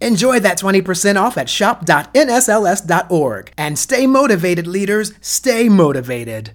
Enjoy that 20% off at shop.nsls.org. And stay motivated, leaders. Stay motivated.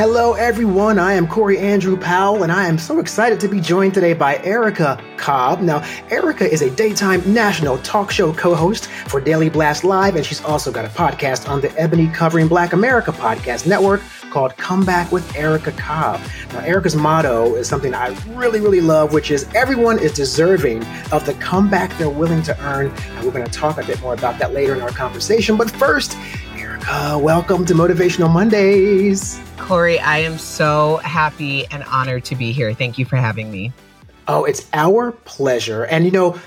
Hello, everyone. I am Corey Andrew Powell, and I am so excited to be joined today by Erica Cobb. Now, Erica is a daytime national talk show co host for Daily Blast Live, and she's also got a podcast on the Ebony Covering Black America podcast network called Comeback with Erica Cobb. Now, Erica's motto is something I really, really love, which is everyone is deserving of the comeback they're willing to earn. And we're going to talk a bit more about that later in our conversation. But first, Erica, welcome to Motivational Mondays. Corey, I am so happy and honored to be here. Thank you for having me. Oh, it's our pleasure. And you know,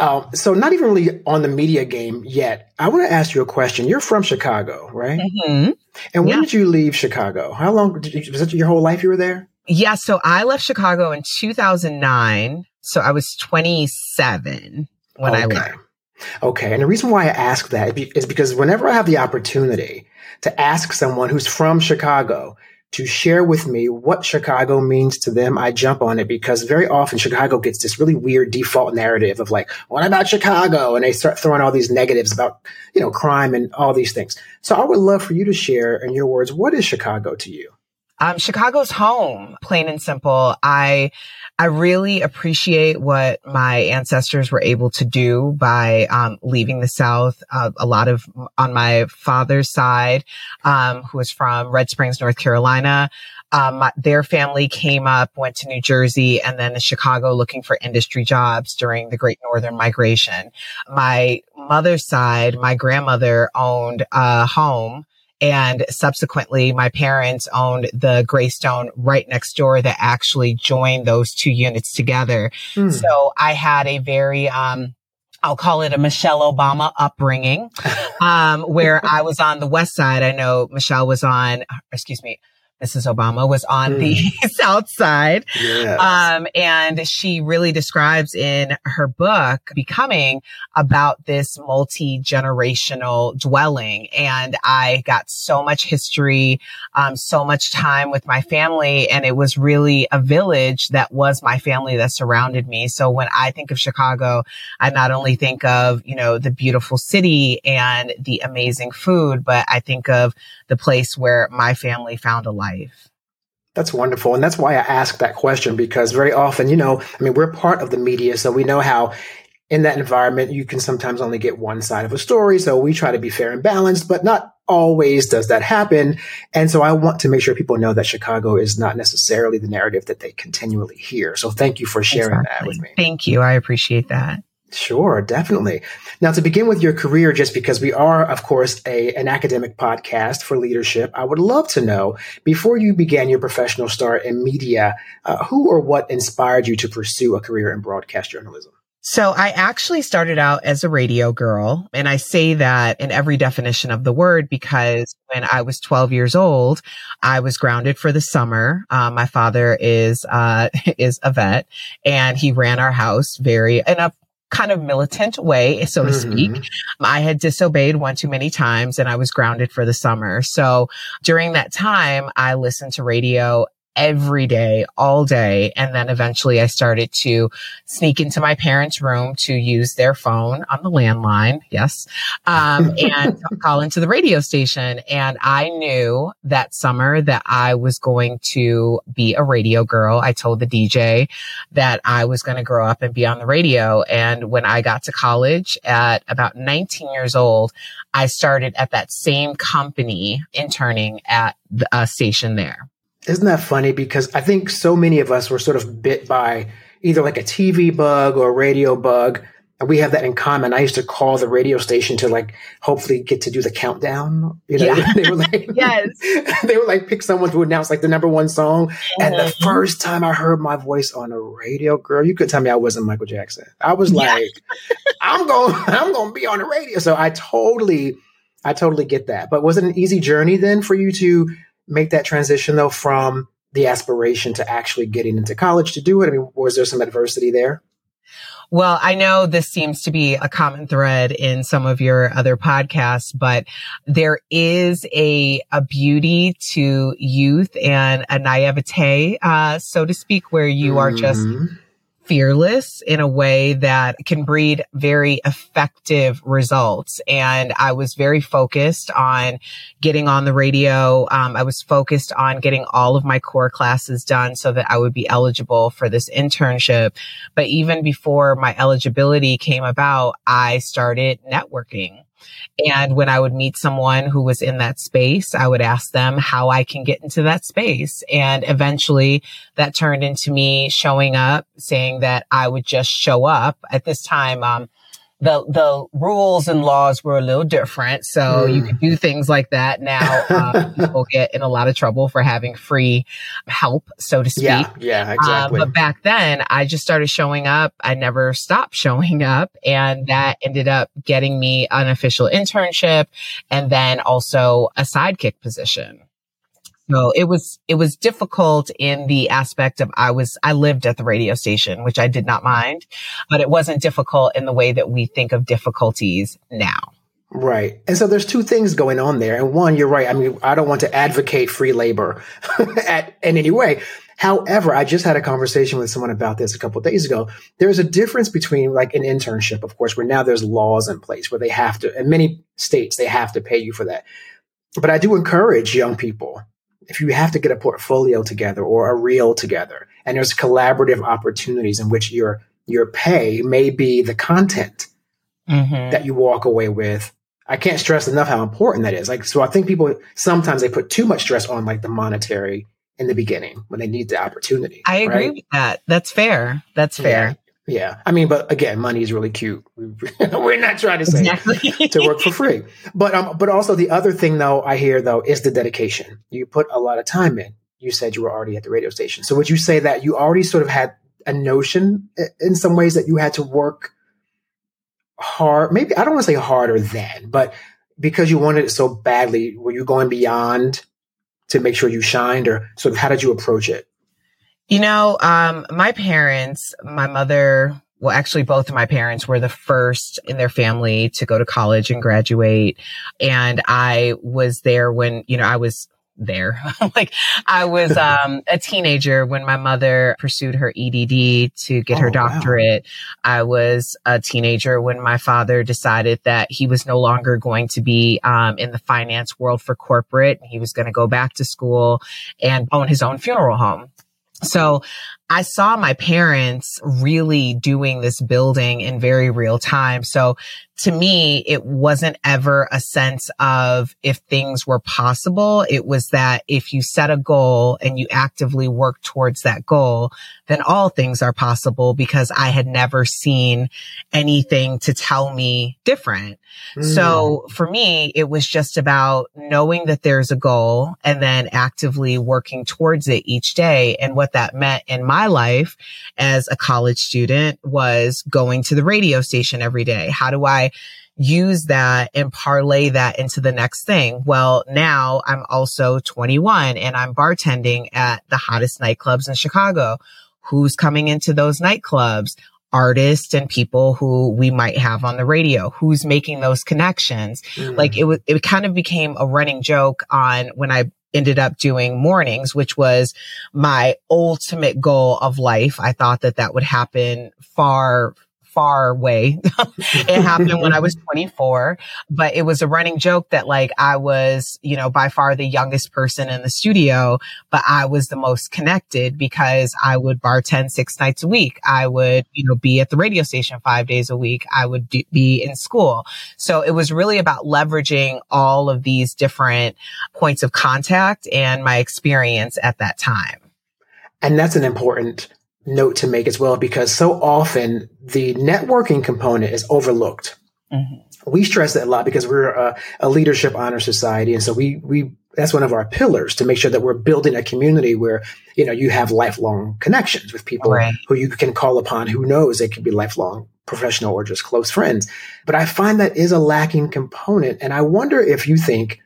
uh, so not even really on the media game yet. I want to ask you a question. You're from Chicago, right? Mm-hmm. And when yeah. did you leave Chicago? How long did you, was it your whole life you were there? Yeah. So I left Chicago in 2009. So I was 27 when okay. I left. Okay. And the reason why I ask that is because whenever I have the opportunity to ask someone who's from Chicago to share with me what Chicago means to them, I jump on it because very often Chicago gets this really weird default narrative of like, what about Chicago? And they start throwing all these negatives about, you know, crime and all these things. So I would love for you to share in your words, what is Chicago to you? Um, Chicago's home, plain and simple. I, I really appreciate what my ancestors were able to do by um, leaving the South. Uh, a lot of on my father's side, um, who was from Red Springs, North Carolina. Um, their family came up, went to New Jersey, and then to Chicago looking for industry jobs during the Great Northern Migration. My mother's side, my grandmother owned a home and subsequently, my parents owned the Greystone right next door that actually joined those two units together. Mm. So I had a very, um, I'll call it a Michelle Obama upbringing, um, where I was on the west side. I know Michelle was on, excuse me, Mrs. Obama was on mm. the South Side. Yes. Um, and she really describes in her book becoming about this multi-generational dwelling. And I got so much history, um, so much time with my family. And it was really a village that was my family that surrounded me. So when I think of Chicago, I not only think of, you know, the beautiful city and the amazing food, but I think of the place where my family found a life. That's wonderful. And that's why I ask that question because very often, you know, I mean, we're part of the media, so we know how in that environment you can sometimes only get one side of a story. So we try to be fair and balanced, but not always does that happen. And so I want to make sure people know that Chicago is not necessarily the narrative that they continually hear. So thank you for sharing exactly. that with me. Thank you. I appreciate that. Sure, definitely. Now, to begin with your career, just because we are, of course, a, an academic podcast for leadership, I would love to know before you began your professional start in media, uh, who or what inspired you to pursue a career in broadcast journalism? So I actually started out as a radio girl. And I say that in every definition of the word because when I was 12 years old, I was grounded for the summer. Uh, my father is, uh, is a vet and he ran our house very in a kind of militant way, so to mm-hmm. speak. I had disobeyed one too many times and I was grounded for the summer. So during that time, I listened to radio every day, all day. And then eventually I started to sneak into my parents' room to use their phone on the landline. Yes. Um, and call into the radio station. And I knew that summer that I was going to be a radio girl. I told the DJ that I was going to grow up and be on the radio. And when I got to college at about 19 years old, I started at that same company interning at the uh, station there. Isn't that funny? Because I think so many of us were sort of bit by either like a TV bug or a radio bug and we have that in common. I used to call the radio station to like hopefully get to do the countdown. You know, yeah. they were like, yes, they would like pick someone to announce like the number one song. Mm-hmm. And the mm-hmm. first time I heard my voice on a radio, girl, you could tell me I wasn't Michael Jackson. I was like, yeah. I'm going, I'm going to be on the radio. So I totally, I totally get that. But was it an easy journey then for you to make that transition though from the aspiration to actually getting into college to do it? I mean, was there some adversity there? Well, I know this seems to be a common thread in some of your other podcasts, but there is a, a beauty to youth and a naivete, uh, so to speak, where you mm-hmm. are just mm-hmm fearless in a way that can breed very effective results. And I was very focused on getting on the radio. Um, I was focused on getting all of my core classes done so that I would be eligible for this internship. But even before my eligibility came about, I started networking. And when I would meet someone who was in that space, I would ask them how I can get into that space. And eventually that turned into me showing up, saying that I would just show up at this time. Um, the the rules and laws were a little different, so mm. you could do things like that. Now uh, people get in a lot of trouble for having free help, so to speak. Yeah, yeah, um, exactly. but back then, I just started showing up. I never stopped showing up, and that ended up getting me an official internship, and then also a sidekick position. So it was, it was difficult in the aspect of I was, I lived at the radio station, which I did not mind, but it wasn't difficult in the way that we think of difficulties now. Right. And so there's two things going on there. And one, you're right. I mean, I don't want to advocate free labor at, in any way. However, I just had a conversation with someone about this a couple days ago. There's a difference between like an internship, of course, where now there's laws in place where they have to, in many states, they have to pay you for that. But I do encourage young people if you have to get a portfolio together or a reel together, and there's collaborative opportunities in which your your pay may be the content mm-hmm. that you walk away with. I can't stress enough how important that is. Like, so I think people sometimes they put too much stress on like the monetary in the beginning when they need the opportunity. I agree right? with that. That's fair. That's fair. Yeah. I mean, but again, money is really cute. We're not trying to say exactly. to work for free. But um, but also the other thing though I hear though is the dedication. You put a lot of time in. You said you were already at the radio station. So would you say that you already sort of had a notion in some ways that you had to work hard? Maybe I don't want to say harder than, but because you wanted it so badly, were you going beyond to make sure you shined or sort of how did you approach it? You know, um, my parents, my mother, well, actually, both of my parents were the first in their family to go to college and graduate. And I was there when, you know, I was there. like I was um, a teenager when my mother pursued her EDD to get oh, her doctorate. Wow. I was a teenager when my father decided that he was no longer going to be um, in the finance world for corporate. He was going to go back to school and own his own funeral home. So I saw my parents really doing this building in very real time. So to me, it wasn't ever a sense of if things were possible. It was that if you set a goal and you actively work towards that goal, then all things are possible because I had never seen anything to tell me different. Mm. So for me, it was just about knowing that there's a goal and then actively working towards it each day. And what that meant in my life as a college student was going to the radio station every day. How do I use that and parlay that into the next thing. Well, now I'm also 21 and I'm bartending at the hottest nightclubs in Chicago. Who's coming into those nightclubs? Artists and people who we might have on the radio. Who's making those connections? Mm. Like it was, it kind of became a running joke on when I ended up doing mornings, which was my ultimate goal of life. I thought that that would happen far far away. it happened when I was 24, but it was a running joke that like I was, you know, by far the youngest person in the studio, but I was the most connected because I would bartend six nights a week. I would, you know, be at the radio station five days a week. I would do, be in school. So it was really about leveraging all of these different points of contact and my experience at that time. And that's an important note to make as well because so often the networking component is overlooked. Mm-hmm. We stress that a lot because we're a, a, leadership honor society, and so we we that's one of our pillars to make sure that we're building a community where you know you have lifelong connections with people right. who you can call upon. Who knows they could be lifelong professional or just close friends. But I find that is a lacking component, and I wonder if you think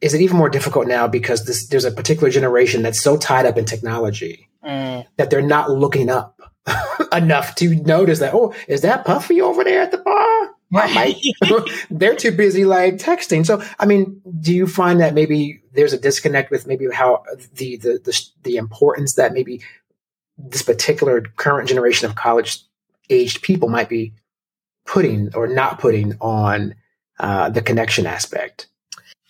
is it even more difficult now because this, there's a particular generation that's so tied up in technology mm. that they're not looking up enough to notice that, oh, is that Puffy over there at the bar? Right. they're too busy like texting. So, I mean, do you find that maybe there's a disconnect with maybe how the, the, the, the importance that maybe this particular current generation of college aged people might be putting or not putting on uh, the connection aspect?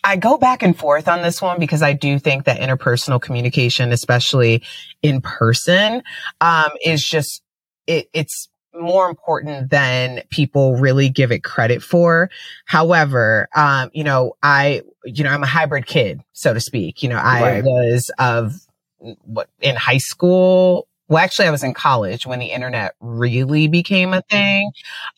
I go back and forth on this one because I do think that interpersonal communication, especially in person, um, is just, it, it's more important than people really give it credit for. However, um, you know, I, you know, I'm a hybrid kid, so to speak. You know, I right. was of what in high school well, actually, I was in college when the internet really became a thing.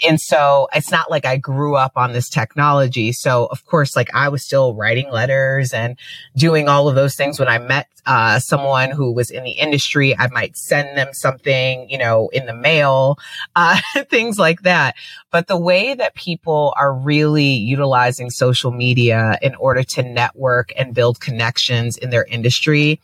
And so it's not like I grew up on this technology. So of course, like I was still writing letters and doing all of those things when I met uh, someone who was in the industry. I might send them something, you know, in the mail, uh, things like that. But the way that people are really utilizing social media in order to network and build connections in their industry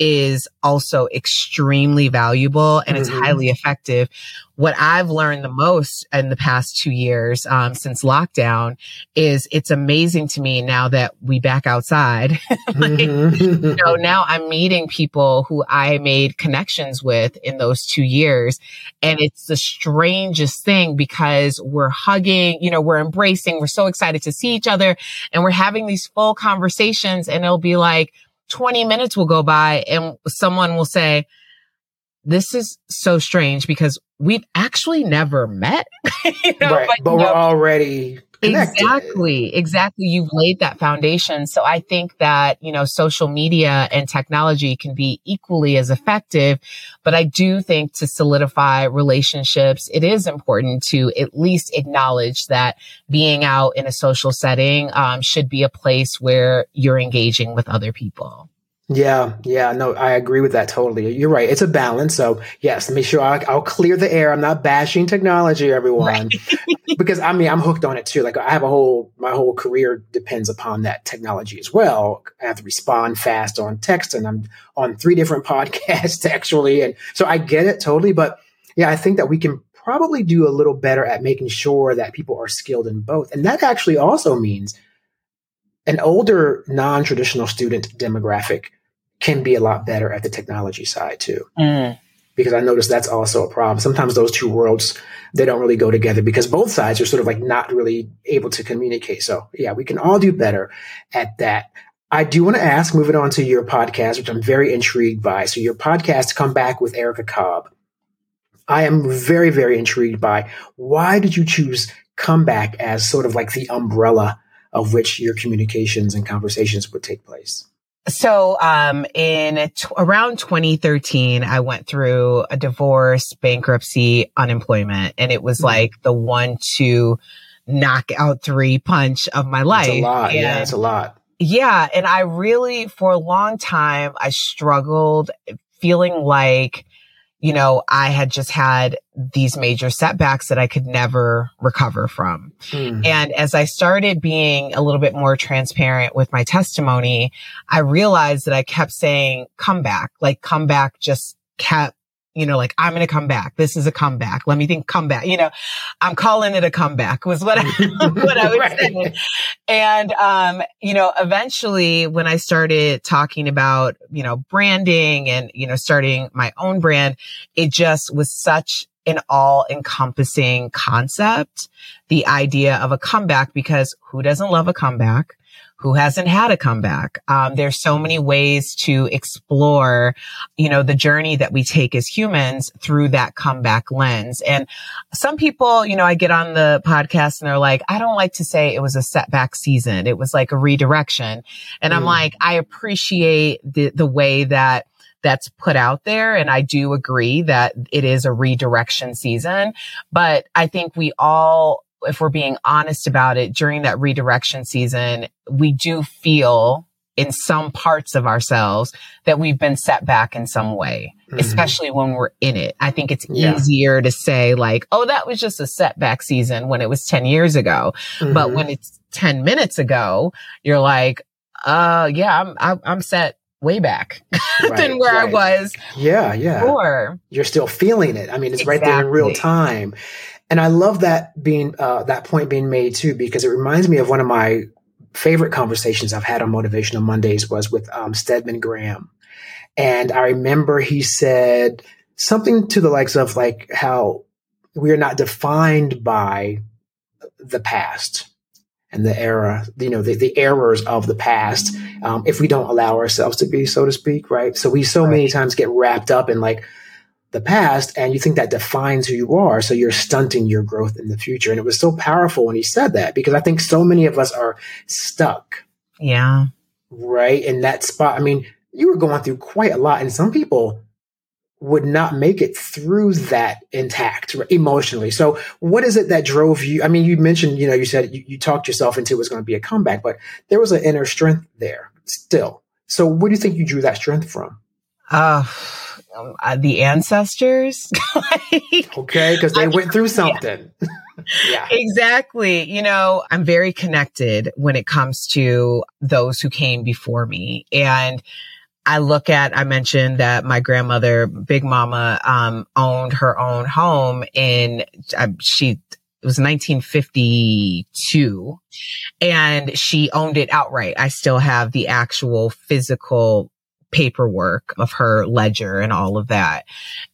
is also extremely valuable and mm-hmm. it's highly effective. What I've learned the most in the past two years um, since lockdown is it's amazing to me now that we back outside. like, mm-hmm. you know, now I'm meeting people who I made connections with in those two years, and it's the strangest thing because we're hugging, you know, we're embracing, we're so excited to see each other, and we're having these full conversations, and it'll be like 20 minutes will go by and someone will say, this is so strange because we've actually never met. you know, right, but, but we're already connected. Exactly. Exactly. You've laid that foundation. So I think that, you know, social media and technology can be equally as effective. But I do think to solidify relationships, it is important to at least acknowledge that being out in a social setting um, should be a place where you're engaging with other people. Yeah, yeah, no, I agree with that totally. You're right. It's a balance. So yes, make sure I'll, I'll clear the air. I'm not bashing technology, everyone, right. because I mean I'm hooked on it too. Like I have a whole my whole career depends upon that technology as well. I have to respond fast on text, and I'm on three different podcasts actually, and so I get it totally. But yeah, I think that we can probably do a little better at making sure that people are skilled in both, and that actually also means an older non-traditional student demographic can be a lot better at the technology side too. Mm. Because I noticed that's also a problem. Sometimes those two worlds they don't really go together because both sides are sort of like not really able to communicate. So yeah, we can all do better at that. I do want to ask, moving on to your podcast, which I'm very intrigued by. So your podcast, Comeback with Erica Cobb. I am very, very intrigued by why did you choose comeback as sort of like the umbrella of which your communications and conversations would take place? So, um, in t- around 2013, I went through a divorce, bankruptcy, unemployment, and it was mm-hmm. like the one two knock out three punch of my life. It's a lot. And yeah, it's a lot. Yeah. And I really, for a long time, I struggled feeling like you know, I had just had these major setbacks that I could never recover from. Mm. And as I started being a little bit more transparent with my testimony, I realized that I kept saying come back, like come back just kept you know, like I'm going to come back. This is a comeback. Let me think comeback. You know, I'm calling it a comeback was what I, what I was right. saying. And, um, you know, eventually when I started talking about, you know, branding and, you know, starting my own brand, it just was such an all encompassing concept. The idea of a comeback because who doesn't love a comeback? Who hasn't had a comeback. Um, there's so many ways to explore, you know, the journey that we take as humans through that comeback lens. And some people, you know, I get on the podcast and they're like, I don't like to say it was a setback season. It was like a redirection. And mm. I'm like, I appreciate the, the way that that's put out there. And I do agree that it is a redirection season, but I think we all, if we're being honest about it, during that redirection season, we do feel in some parts of ourselves that we've been set back in some way, mm-hmm. especially when we're in it. I think it's yeah. easier to say like, oh, that was just a setback season when it was 10 years ago. Mm-hmm. But when it's 10 minutes ago, you're like, uh, yeah, I'm, I'm, I'm set way back right, than where right. I was. Yeah. Yeah. Or You're still feeling it. I mean, it's exactly. right there in real time. And I love that being, uh, that point being made too, because it reminds me of one of my favorite conversations I've had on Motivational Mondays was with um, Stedman Graham. And I remember he said something to the likes of like how we are not defined by the past and the era, you know, the, the errors of the past, um, if we don't allow ourselves to be, so to speak, right? So we so right. many times get wrapped up in like, the past and you think that defines who you are. So you're stunting your growth in the future. And it was so powerful when he said that because I think so many of us are stuck. Yeah. Right. In that spot. I mean, you were going through quite a lot and some people would not make it through that intact emotionally. So what is it that drove you? I mean, you mentioned, you know, you said you, you talked yourself into it was going to be a comeback, but there was an inner strength there still. So what do you think you drew that strength from? Uh, um, uh, the ancestors. like, okay, because they I, went through something. Yeah. yeah. Exactly. You know, I'm very connected when it comes to those who came before me. And I look at, I mentioned that my grandmother, Big Mama, um, owned her own home in, uh, she, it was 1952 and she owned it outright. I still have the actual physical paperwork of her ledger and all of that.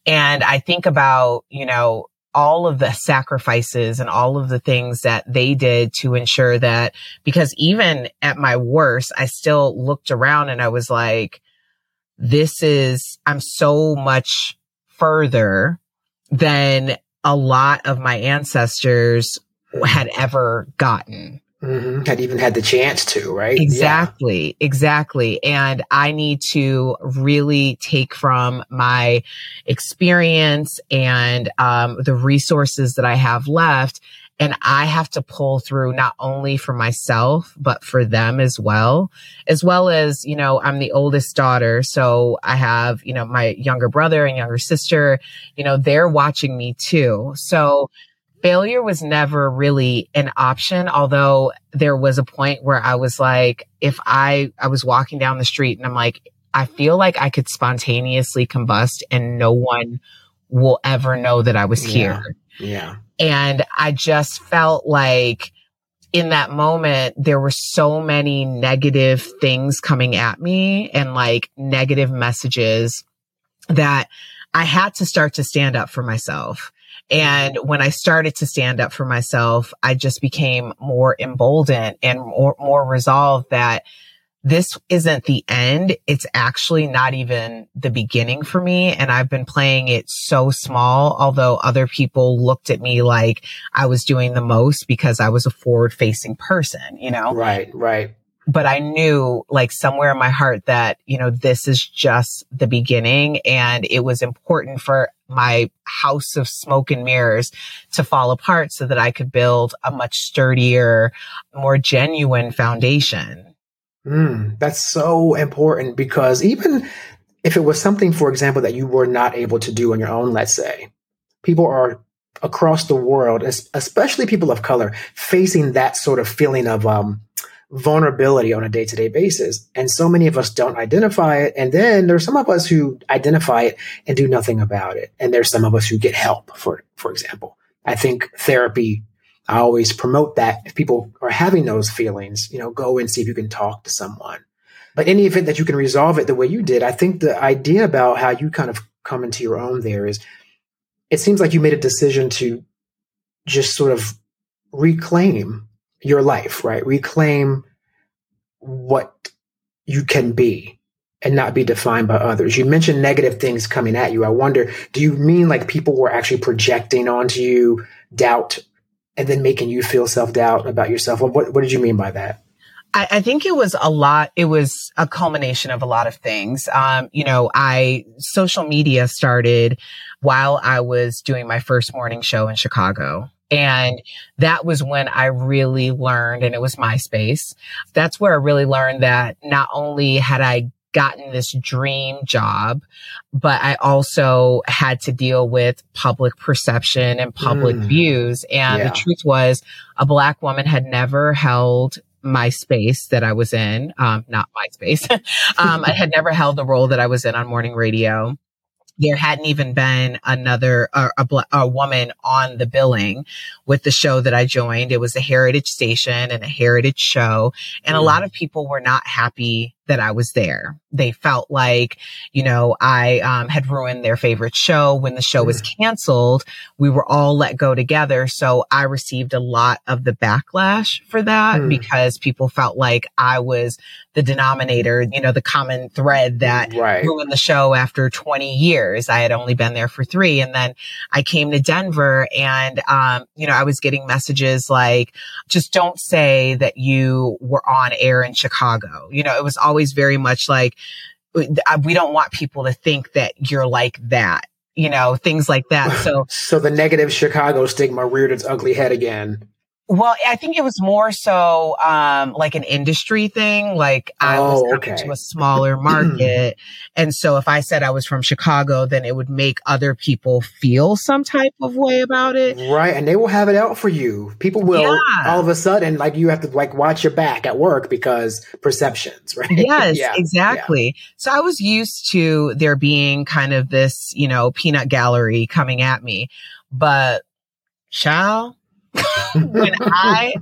And I think about, you know, all of the sacrifices and all of the things that they did to ensure that because even at my worst, I still looked around and I was like, this is, I'm so much further than a lot of my ancestors had ever gotten. Mm-hmm. Had even had the chance to, right? Exactly. Yeah. Exactly. And I need to really take from my experience and um, the resources that I have left. And I have to pull through not only for myself, but for them as well, as well as, you know, I'm the oldest daughter. So I have, you know, my younger brother and younger sister, you know, they're watching me too. So failure was never really an option. Although there was a point where I was like, if I, I was walking down the street and I'm like, I feel like I could spontaneously combust and no one will ever know that I was here. Yeah. And I just felt like in that moment, there were so many negative things coming at me and like negative messages that I had to start to stand up for myself. And when I started to stand up for myself, I just became more emboldened and more, more resolved that this isn't the end. It's actually not even the beginning for me. And I've been playing it so small, although other people looked at me like I was doing the most because I was a forward facing person, you know? Right, right but I knew like somewhere in my heart that, you know, this is just the beginning and it was important for my house of smoke and mirrors to fall apart so that I could build a much sturdier, more genuine foundation. Mm, that's so important because even if it was something, for example, that you were not able to do on your own, let's say, people are across the world, especially people of color, facing that sort of feeling of um, vulnerability on a day to day basis. And so many of us don't identify it. And then there's some of us who identify it and do nothing about it. And there's some of us who get help, for, for example. I think therapy, I always promote that if people are having those feelings, you know, go and see if you can talk to someone. But any event that you can resolve it the way you did, I think the idea about how you kind of come into your own there is it seems like you made a decision to just sort of reclaim your life, right? Reclaim what you can be and not be defined by others. You mentioned negative things coming at you. I wonder, do you mean like people were actually projecting onto you doubt and then making you feel self doubt about yourself? What, what did you mean by that? I, I, think it was a lot. It was a culmination of a lot of things. Um, you know, I, social media started while I was doing my first morning show in Chicago. And that was when I really learned, and it was MySpace. That's where I really learned that not only had I gotten this dream job, but I also had to deal with public perception and public mm. views. And yeah. the truth was a black woman had never held my space that I was in, um, not my space. um, I had never held the role that I was in on morning radio there hadn't even been another a, a, a, woman on the billing with the show that I joined. It was a heritage station and a heritage show, and mm. a lot of people were not happy that I was there. They felt like, you know, I um, had ruined their favorite show when the show was canceled. We were all let go together. So I received a lot of the backlash for that mm. because people felt like I was the denominator, you know, the common thread that right. ruined the show after 20 years. I had only been there for three. And then I came to Denver and, um, you know, I was getting messages like, just don't say that you were on air in Chicago. You know, it was always very much like, uh, we don't want people to think that you're like that you know, things like that. So, so the negative Chicago stigma reared its ugly head again. Well, I think it was more so um, like an industry thing. Like I oh, was coming okay. to a smaller market. and so if I said I was from Chicago, then it would make other people feel some type of way about it. Right. And they will have it out for you. People will yeah. all of a sudden, like you have to like watch your back at work because perceptions, right? Yes, yeah. exactly. Yeah. So I was used to there being kind of this, you know, peanut gallery coming at me. But child, when I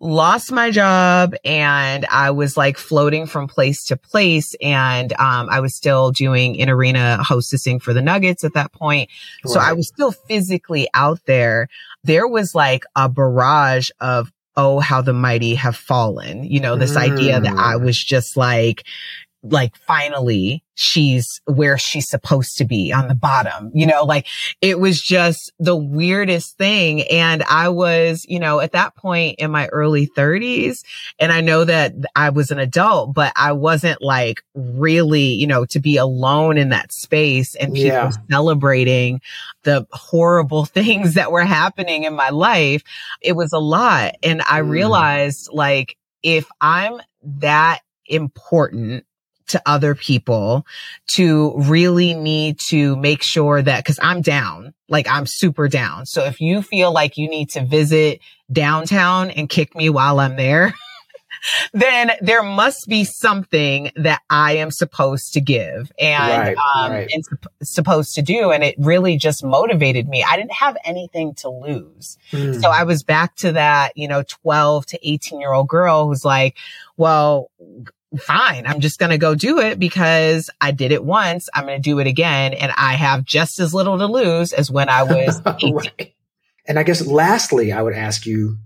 lost my job and I was like floating from place to place and um, I was still doing in arena hostessing for the Nuggets at that point. Right. So I was still physically out there. There was like a barrage of oh, how the mighty have fallen. You know, this mm. idea that I mm. was just like, like finally she's where she's supposed to be on the bottom. You know, like it was just the weirdest thing. And I was, you know, at that point in my early thirties, and I know that I was an adult, but I wasn't like really, you know, to be alone in that space and people yeah. celebrating the horrible things that were happening in my life. It was a lot. And I mm. realized like, if I'm that important to other people to really need to make sure that, cause I'm down, like I'm super down. So if you feel like you need to visit downtown and kick me while I'm there, then there must be something that I am supposed to give and, right, um, right. and sup- supposed to do. And it really just motivated me. I didn't have anything to lose. Mm. So I was back to that, you know, 12 to 18 year old girl who's like, well, fine. I'm just going to go do it because I did it once. I'm going to do it again. And I have just as little to lose as when I was right. And I guess lastly, I would ask you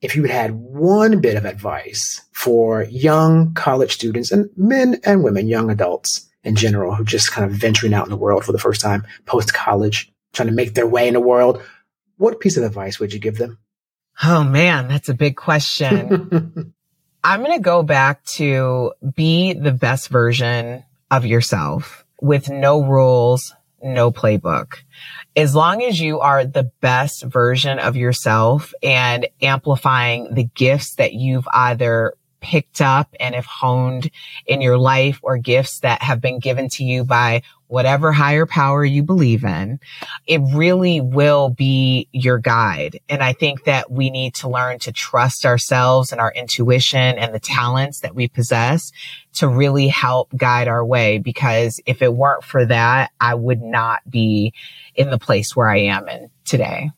if you had one bit of advice for young college students and men and women, young adults in general, who just kind of venturing out in the world for the first time post college, trying to make their way in the world. What piece of advice would you give them? Oh man, that's a big question. I'm going to go back to be the best version of yourself with no rules, no playbook. As long as you are the best version of yourself and amplifying the gifts that you've either picked up and have honed in your life or gifts that have been given to you by whatever higher power you believe in, it really will be your guide. And I think that we need to learn to trust ourselves and our intuition and the talents that we possess to really help guide our way. Because if it weren't for that, I would not be in the place where I am in today.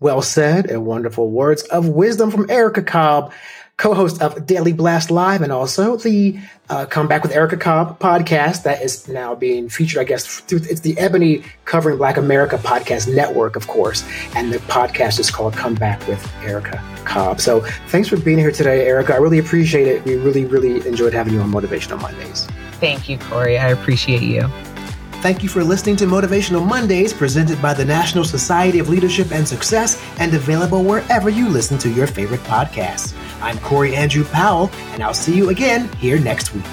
Well said and wonderful words of wisdom from Erica Cobb co-host of Daily Blast Live and also the uh, Comeback with Erica Cobb podcast that is now being featured, I guess, through it's the Ebony Covering Black America podcast network, of course. And the podcast is called Comeback with Erica Cobb. So thanks for being here today, Erica. I really appreciate it. We really, really enjoyed having you on Motivational Mondays. Thank you, Corey. I appreciate you. Thank you for listening to Motivational Mondays, presented by the National Society of Leadership and Success, and available wherever you listen to your favorite podcasts. I'm Corey Andrew Powell, and I'll see you again here next week.